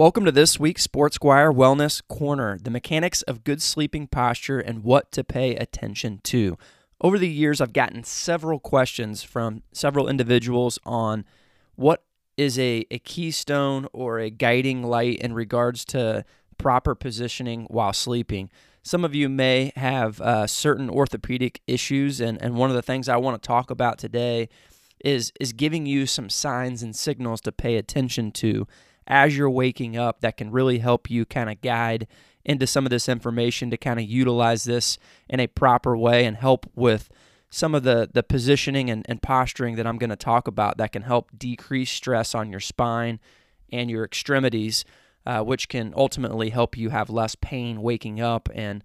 Welcome to this week's Sports Squire Wellness Corner the mechanics of good sleeping posture and what to pay attention to. Over the years, I've gotten several questions from several individuals on what is a, a keystone or a guiding light in regards to proper positioning while sleeping. Some of you may have uh, certain orthopedic issues, and, and one of the things I want to talk about today is, is giving you some signs and signals to pay attention to as you're waking up that can really help you kind of guide into some of this information to kind of utilize this in a proper way and help with some of the the positioning and, and posturing that I'm going to talk about that can help decrease stress on your spine and your extremities, uh, which can ultimately help you have less pain waking up and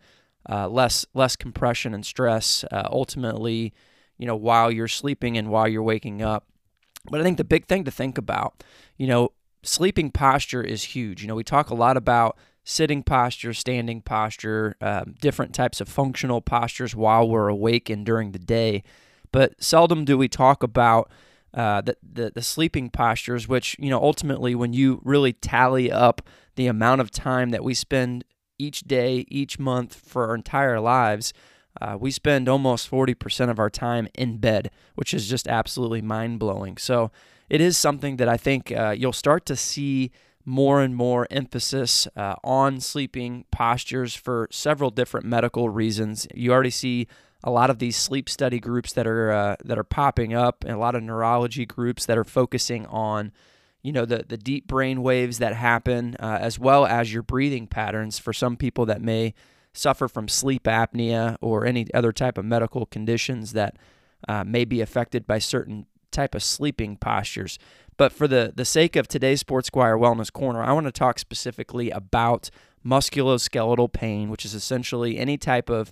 uh, less less compression and stress uh, ultimately, you know, while you're sleeping and while you're waking up. But I think the big thing to think about, you know, sleeping posture is huge. You know, we talk a lot about sitting posture, standing posture, um, different types of functional postures while we're awake and during the day. But seldom do we talk about uh, the, the, the sleeping postures, which, you know, ultimately, when you really tally up the amount of time that we spend each day, each month for our entire lives, uh, we spend almost 40% of our time in bed, which is just absolutely mind blowing. So, it is something that I think uh, you'll start to see more and more emphasis uh, on sleeping postures for several different medical reasons. You already see a lot of these sleep study groups that are uh, that are popping up, and a lot of neurology groups that are focusing on, you know, the the deep brain waves that happen, uh, as well as your breathing patterns. For some people that may suffer from sleep apnea or any other type of medical conditions that uh, may be affected by certain type of sleeping postures. But for the, the sake of today's Sports Squire Wellness Corner, I want to talk specifically about musculoskeletal pain, which is essentially any type of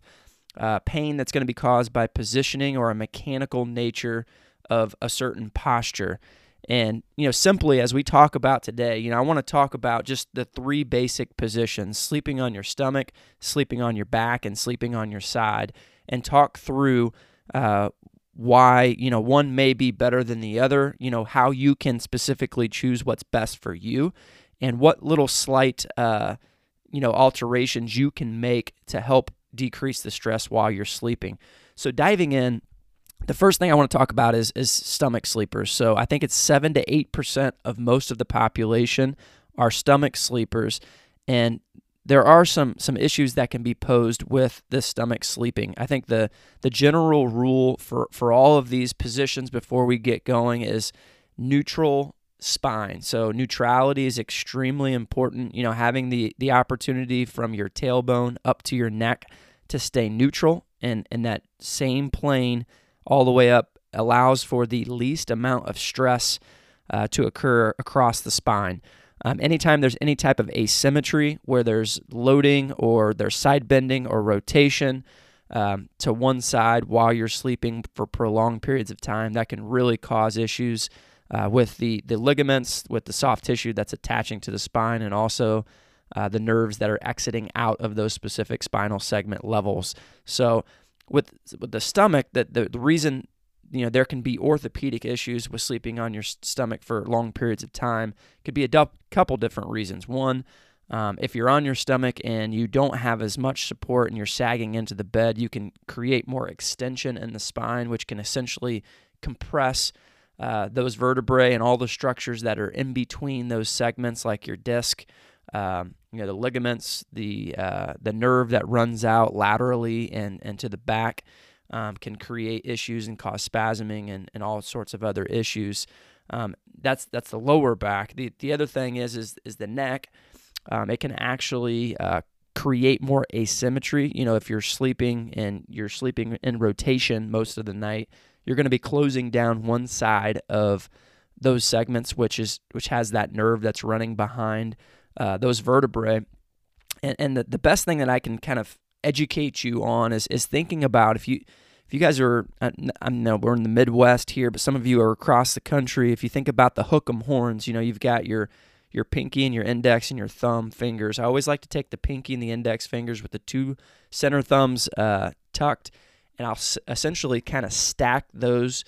uh, pain that's going to be caused by positioning or a mechanical nature of a certain posture. And, you know, simply as we talk about today, you know, I want to talk about just the three basic positions sleeping on your stomach, sleeping on your back, and sleeping on your side, and talk through uh, why you know one may be better than the other you know how you can specifically choose what's best for you and what little slight uh, you know alterations you can make to help decrease the stress while you're sleeping so diving in the first thing I want to talk about is is stomach sleepers. So I think it's seven to eight percent of most of the population are stomach sleepers, and there are some some issues that can be posed with the stomach sleeping. I think the the general rule for for all of these positions before we get going is neutral spine. So neutrality is extremely important. You know, having the the opportunity from your tailbone up to your neck to stay neutral and in that same plane all the way up allows for the least amount of stress uh, to occur across the spine. Um, anytime there's any type of asymmetry where there's loading or there's side bending or rotation um, to one side while you're sleeping for prolonged periods of time, that can really cause issues uh, with the, the ligaments, with the soft tissue that's attaching to the spine, and also uh, the nerves that are exiting out of those specific spinal segment levels. So, with with the stomach, that the, the reason you know there can be orthopedic issues with sleeping on your stomach for long periods of time. Could be a du- couple different reasons. One um, if you're on your stomach and you don't have as much support and you're sagging into the bed you can create more extension in the spine which can essentially compress uh, those vertebrae and all the structures that are in between those segments like your disc um, you know the ligaments the uh, the nerve that runs out laterally and, and to the back um, can create issues and cause spasming and, and all sorts of other issues. Um, that's that's the lower back. The the other thing is is is the neck. Um, it can actually uh, create more asymmetry. You know, if you're sleeping and you're sleeping in rotation most of the night, you're going to be closing down one side of those segments, which is which has that nerve that's running behind uh, those vertebrae. And, and the, the best thing that I can kind of educate you on is is thinking about if you if you guys are uh, I know we're in the Midwest here, but some of you are across the country. If you think about the hook'em horns, you know you've got your your pinky and your index and your thumb fingers. I always like to take the pinky and the index fingers with the two center thumbs uh, tucked, and I'll s- essentially kind of stack those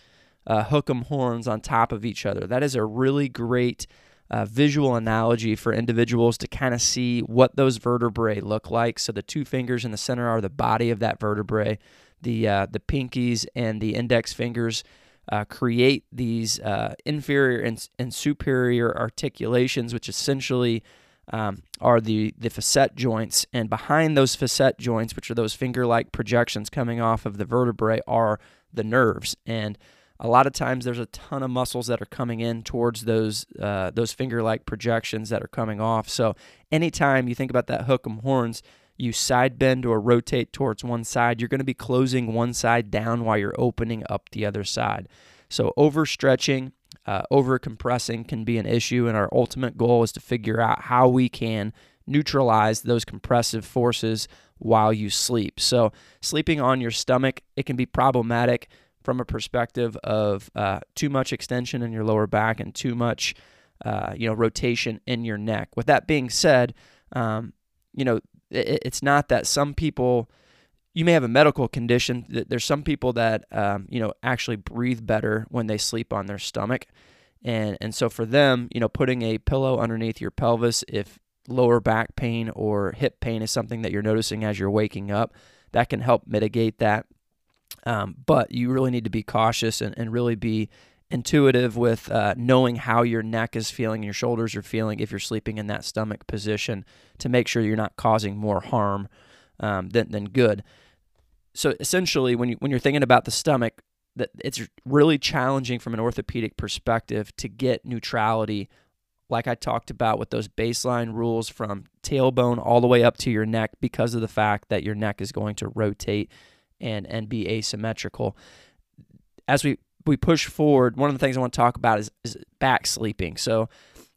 uh, hook'em horns on top of each other. That is a really great uh, visual analogy for individuals to kind of see what those vertebrae look like. So the two fingers in the center are the body of that vertebrae. The uh, the pinkies and the index fingers uh, create these uh, inferior and, and superior articulations, which essentially um, are the the facet joints, and behind those facet joints, which are those finger-like projections coming off of the vertebrae, are the nerves. And a lot of times, there's a ton of muscles that are coming in towards those uh, those finger-like projections that are coming off. So anytime you think about that hook 'em horns, you side bend or rotate towards one side, you're going to be closing one side down while you're opening up the other side. So overstretching uh, over compressing can be an issue, and our ultimate goal is to figure out how we can neutralize those compressive forces while you sleep. So, sleeping on your stomach, it can be problematic from a perspective of uh, too much extension in your lower back and too much, uh, you know, rotation in your neck. With that being said, um, you know, it, it's not that some people you may have a medical condition. There's some people that um, you know actually breathe better when they sleep on their stomach, and and so for them, you know, putting a pillow underneath your pelvis if lower back pain or hip pain is something that you're noticing as you're waking up, that can help mitigate that. Um, but you really need to be cautious and, and really be intuitive with uh, knowing how your neck is feeling, your shoulders are feeling if you're sleeping in that stomach position to make sure you're not causing more harm um, than, than good. So essentially when you when you're thinking about the stomach that it's really challenging from an orthopedic perspective to get neutrality like I talked about with those baseline rules from tailbone all the way up to your neck because of the fact that your neck is going to rotate and and be asymmetrical. As we we push forward, one of the things I want to talk about is, is back sleeping. So,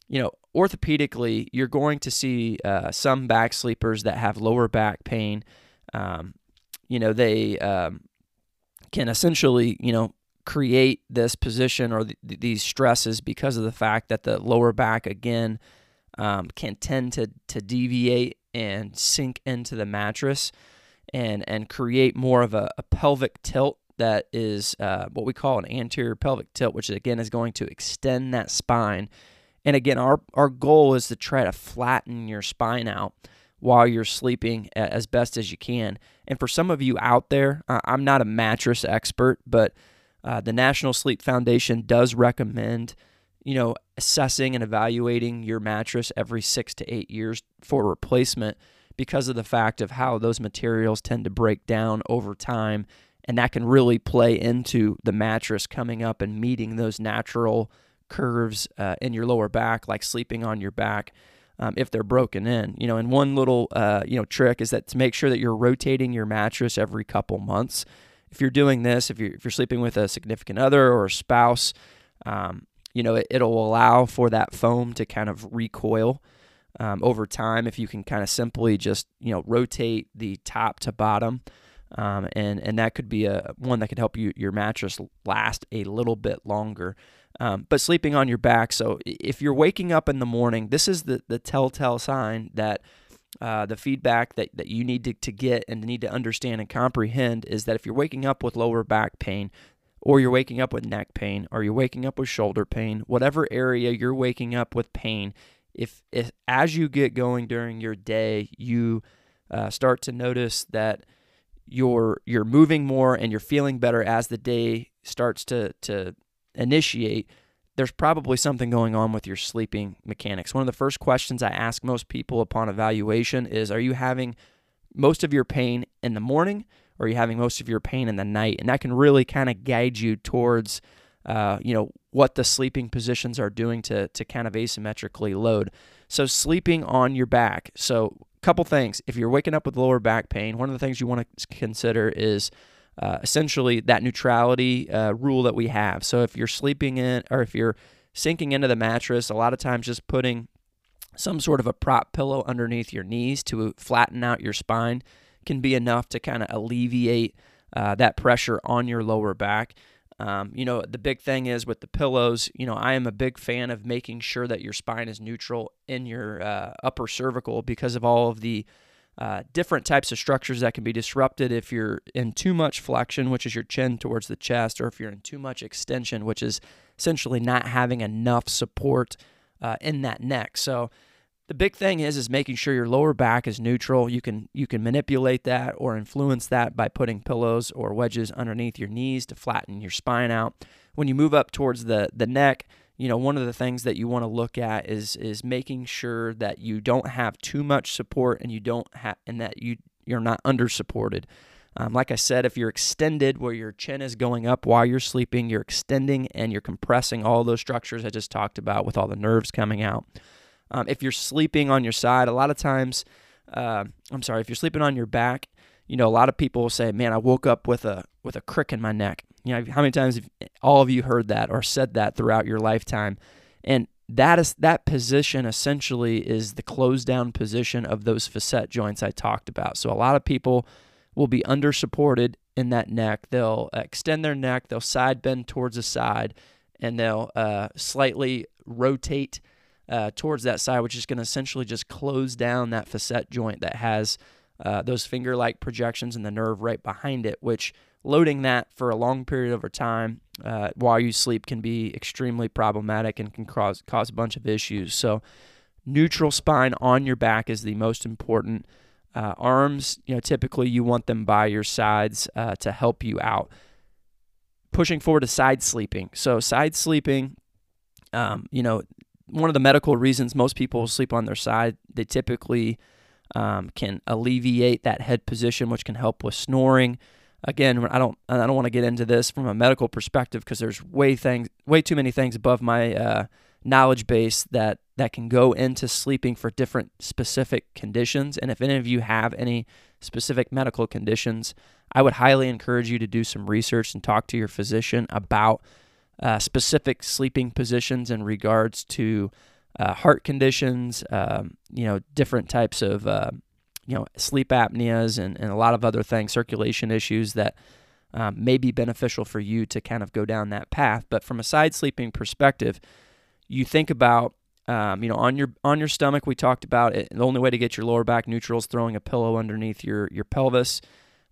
you know, orthopedically, you're going to see uh, some back sleepers that have lower back pain. Um, you know, they um, can essentially, you know, create this position or th- these stresses because of the fact that the lower back again um, can tend to to deviate and sink into the mattress and and create more of a, a pelvic tilt that is uh, what we call an anterior pelvic tilt, which again is going to extend that spine. And again, our our goal is to try to flatten your spine out while you're sleeping as best as you can. And for some of you out there, I'm not a mattress expert, but uh, the National Sleep Foundation does recommend, you know, assessing and evaluating your mattress every six to eight years for replacement because of the fact of how those materials tend to break down over time. And that can really play into the mattress coming up and meeting those natural curves uh, in your lower back, like sleeping on your back um, if they're broken in. You know, and one little uh, you know trick is that to make sure that you're rotating your mattress every couple months. If you're doing this, if you're if you're sleeping with a significant other or a spouse, um, you know, it, will allow for that foam to kind of recoil. Um, over time, if you can kind of simply just you know rotate the top to bottom, um, and and that could be a one that could help you your mattress last a little bit longer. Um, but sleeping on your back. So if you're waking up in the morning, this is the, the telltale sign that uh, the feedback that, that you need to, to get and need to understand and comprehend is that if you're waking up with lower back pain, or you're waking up with neck pain, or you're waking up with shoulder pain, whatever area you're waking up with pain, if, if as you get going during your day, you uh, start to notice that you're you're moving more and you're feeling better as the day starts to to initiate, there's probably something going on with your sleeping mechanics. One of the first questions I ask most people upon evaluation is Are you having most of your pain in the morning or are you having most of your pain in the night? And that can really kind of guide you towards. Uh, you know what the sleeping positions are doing to to kind of asymmetrically load. So sleeping on your back. So a couple things. If you're waking up with lower back pain, one of the things you want to consider is uh, essentially that neutrality uh, rule that we have. So if you're sleeping in or if you're sinking into the mattress, a lot of times just putting some sort of a prop pillow underneath your knees to flatten out your spine can be enough to kind of alleviate uh, that pressure on your lower back. Um, you know, the big thing is with the pillows, you know, I am a big fan of making sure that your spine is neutral in your uh, upper cervical because of all of the uh, different types of structures that can be disrupted if you're in too much flexion, which is your chin towards the chest, or if you're in too much extension, which is essentially not having enough support uh, in that neck. So the big thing is is making sure your lower back is neutral. You can you can manipulate that or influence that by putting pillows or wedges underneath your knees to flatten your spine out. When you move up towards the the neck, you know one of the things that you want to look at is is making sure that you don't have too much support and you don't have and that you you're not under supported. Um, like I said, if you're extended where your chin is going up while you're sleeping, you're extending and you're compressing all those structures I just talked about with all the nerves coming out. Um, if you're sleeping on your side, a lot of times, uh, I'm sorry, if you're sleeping on your back, you know, a lot of people will say, "Man, I woke up with a with a crick in my neck." You know, how many times have all of you heard that or said that throughout your lifetime? And that is that position essentially is the closed down position of those facet joints I talked about. So a lot of people will be under supported in that neck. They'll extend their neck, they'll side bend towards the side, and they'll uh, slightly rotate uh, towards that side, which is going to essentially just close down that facet joint that has uh, those finger like projections and the nerve right behind it, which loading that for a long period over time uh, while you sleep can be extremely problematic and can cause, cause a bunch of issues. So, neutral spine on your back is the most important. Uh, arms, you know, typically you want them by your sides uh, to help you out. Pushing forward to side sleeping. So, side sleeping, um, you know, one of the medical reasons most people sleep on their side, they typically um, can alleviate that head position, which can help with snoring. Again, I don't I don't want to get into this from a medical perspective because there's way things way too many things above my uh, knowledge base that that can go into sleeping for different specific conditions. And if any of you have any specific medical conditions, I would highly encourage you to do some research and talk to your physician about uh, specific sleeping positions in regards to uh, heart conditions, um, you know, different types of, uh, you know, sleep apneas and, and a lot of other things, circulation issues that um, may be beneficial for you to kind of go down that path. But from a side sleeping perspective, you think about, um, you know, on your on your stomach. We talked about it. The only way to get your lower back neutral is throwing a pillow underneath your your pelvis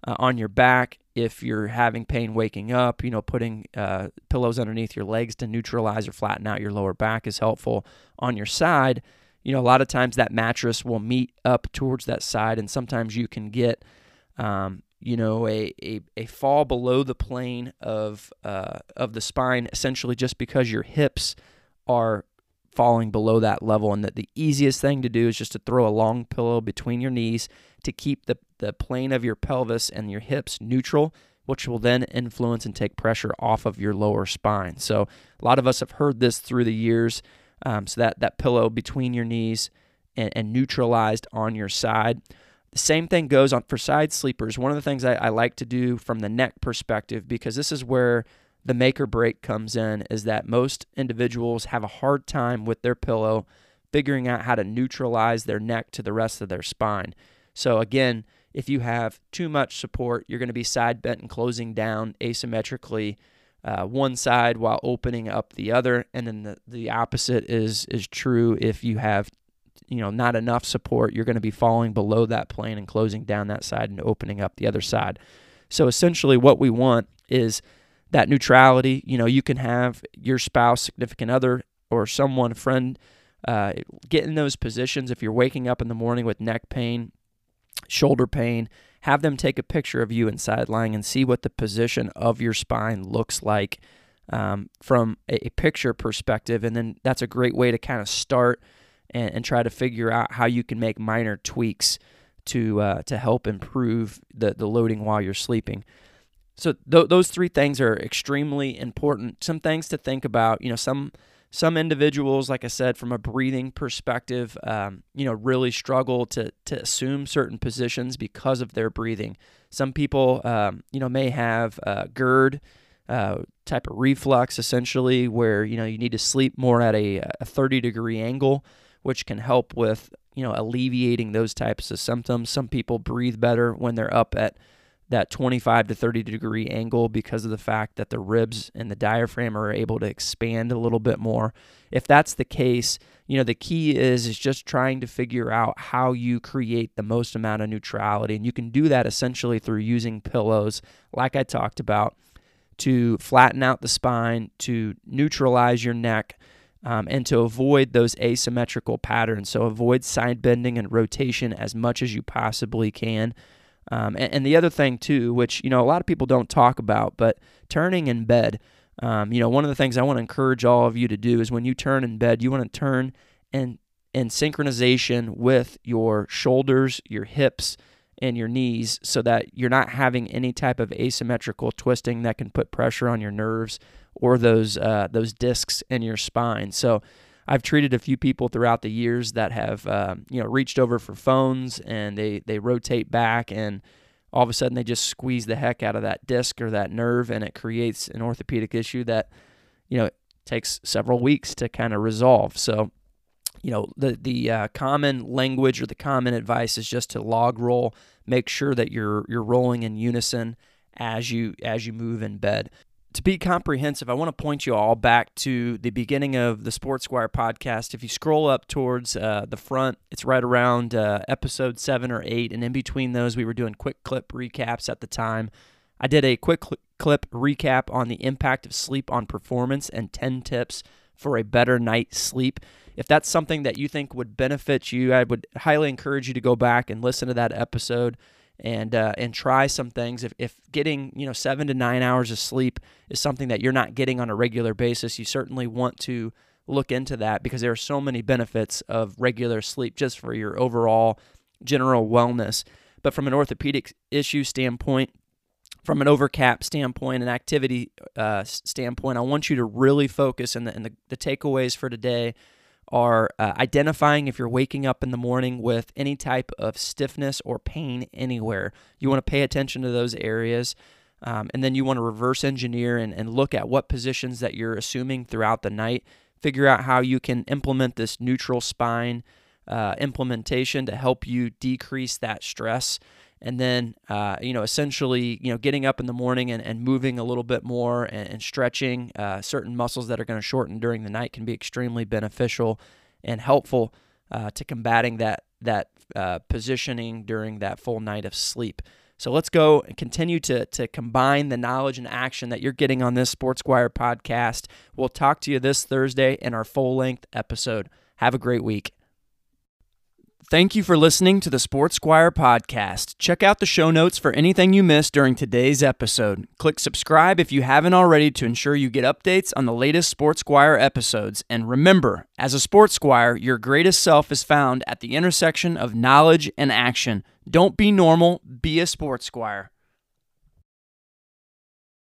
uh, on your back. If you're having pain waking up, you know, putting uh, pillows underneath your legs to neutralize or flatten out your lower back is helpful. On your side, you know, a lot of times that mattress will meet up towards that side, and sometimes you can get, um, you know, a, a, a fall below the plane of uh, of the spine, essentially just because your hips are falling below that level, and that the easiest thing to do is just to throw a long pillow between your knees to keep the, the plane of your pelvis and your hips neutral, which will then influence and take pressure off of your lower spine. So a lot of us have heard this through the years. Um, so that that pillow between your knees and, and, neutralized on your side. The same thing goes on for side sleepers. One of the things I, I like to do from the neck perspective, because this is where the make or break comes in, is that most individuals have a hard time with their pillow figuring out how to neutralize their neck to the rest of their spine. So again, if you have too much support, you're going to be side bent and closing down asymmetrically uh, one side while opening up the other, and then the, the opposite is is true. If you have you know not enough support you're going to be falling below that plane and closing down that side and opening up the other side. So essentially what we want is that neutrality. You know you can have your spouse significant other or someone friend uh, get in those positions. If you're waking up in the morning with neck pain shoulder pain, have them take a picture of you inside lying and see what the position of your spine looks like um, from a, a, picture perspective. And then that's a great way to kind of start and, and try to figure out how you can make minor tweaks to uh, to help improve the, the loading while you're sleeping. So th- those three things are extremely important. Some things to think about. You know, some some individuals, like I said, from a breathing perspective, um, you know, really struggle to to assume certain positions because of their breathing. Some people, um, you know, may have uh, GERD uh, type of reflux, essentially, where you know you need to sleep more at a, a 30 degree angle, which can help with you know alleviating those types of symptoms. Some people breathe better when they're up at that 25 to 30 degree angle because of the fact that the ribs and the diaphragm are able to expand a little bit more. If that's the case, you know, the key is is just trying to figure out how you create the most amount of neutrality and you can do that essentially through using pillows like I talked about to flatten out the spine, to neutralize your neck, um, and to avoid those asymmetrical patterns. So avoid side bending and rotation as much as you possibly can. Um, and, and, the other thing too, which you know a lot of people don't talk about, but turning in bed. Um, you know, one of the things I want to encourage all of you to do is when you turn in bed, you want to turn in in synchronization with your shoulders, your hips, and your knees, so that you're not having any type of asymmetrical twisting that can put pressure on your nerves or those uh, those discs in your spine. So I've treated a few people throughout the years that have uh, you know reached over for phones and they they rotate back and all of a sudden they just squeeze the heck out of that disc or that nerve and it creates an orthopedic issue that you know takes several weeks to kind of resolve. So you know the the uh, common language or the common advice is just to log roll, make sure that you're you're rolling in unison as you as you move in bed to be comprehensive, I want to point you all back to the beginning of the Sports Squire podcast. If you scroll up towards uh, the front, it's right around uh, episode seven or eight. And in between those, we were doing quick clip recaps at the time. I did a quick cl- clip recap on the impact of sleep on performance and 10 tips for a better night's sleep. If that's something that you think would benefit you, I would highly encourage you to go back and listen to that episode and uh, and try some things. If, if getting you know seven to nine hours of sleep is something that you're not getting on a regular basis, you certainly want to look into that because there are so many benefits of regular sleep just for your overall general wellness. But from an orthopedic issue standpoint, from an overcap standpoint, an activity uh, standpoint, I want you to really focus. And the, and the, the takeaways for today are uh, identifying if you're waking up in the morning with any type of stiffness or pain anywhere. You want to pay attention to those areas. Um, and then you want to reverse engineer and, and look at what positions that you're assuming throughout the night. Figure out how you can implement this neutral spine uh, implementation to help you decrease that stress and then uh, you know essentially you know getting up in the morning and, and moving a little bit more and, and stretching uh, certain muscles that are going to shorten during the night can be extremely beneficial and helpful uh, to combating that that uh, positioning during that full night of sleep. So let's go and continue to, to combine the knowledge and action that you're getting on this Sports Squire podcast. We'll talk to you this Thursday in our full length episode. Have a great week. Thank you for listening to the Sports Squire podcast. Check out the show notes for anything you missed during today's episode. Click subscribe if you haven't already to ensure you get updates on the latest Sports Squire episodes. And remember, as a Sports Squire, your greatest self is found at the intersection of knowledge and action. Don't be normal, be a Sports Squire.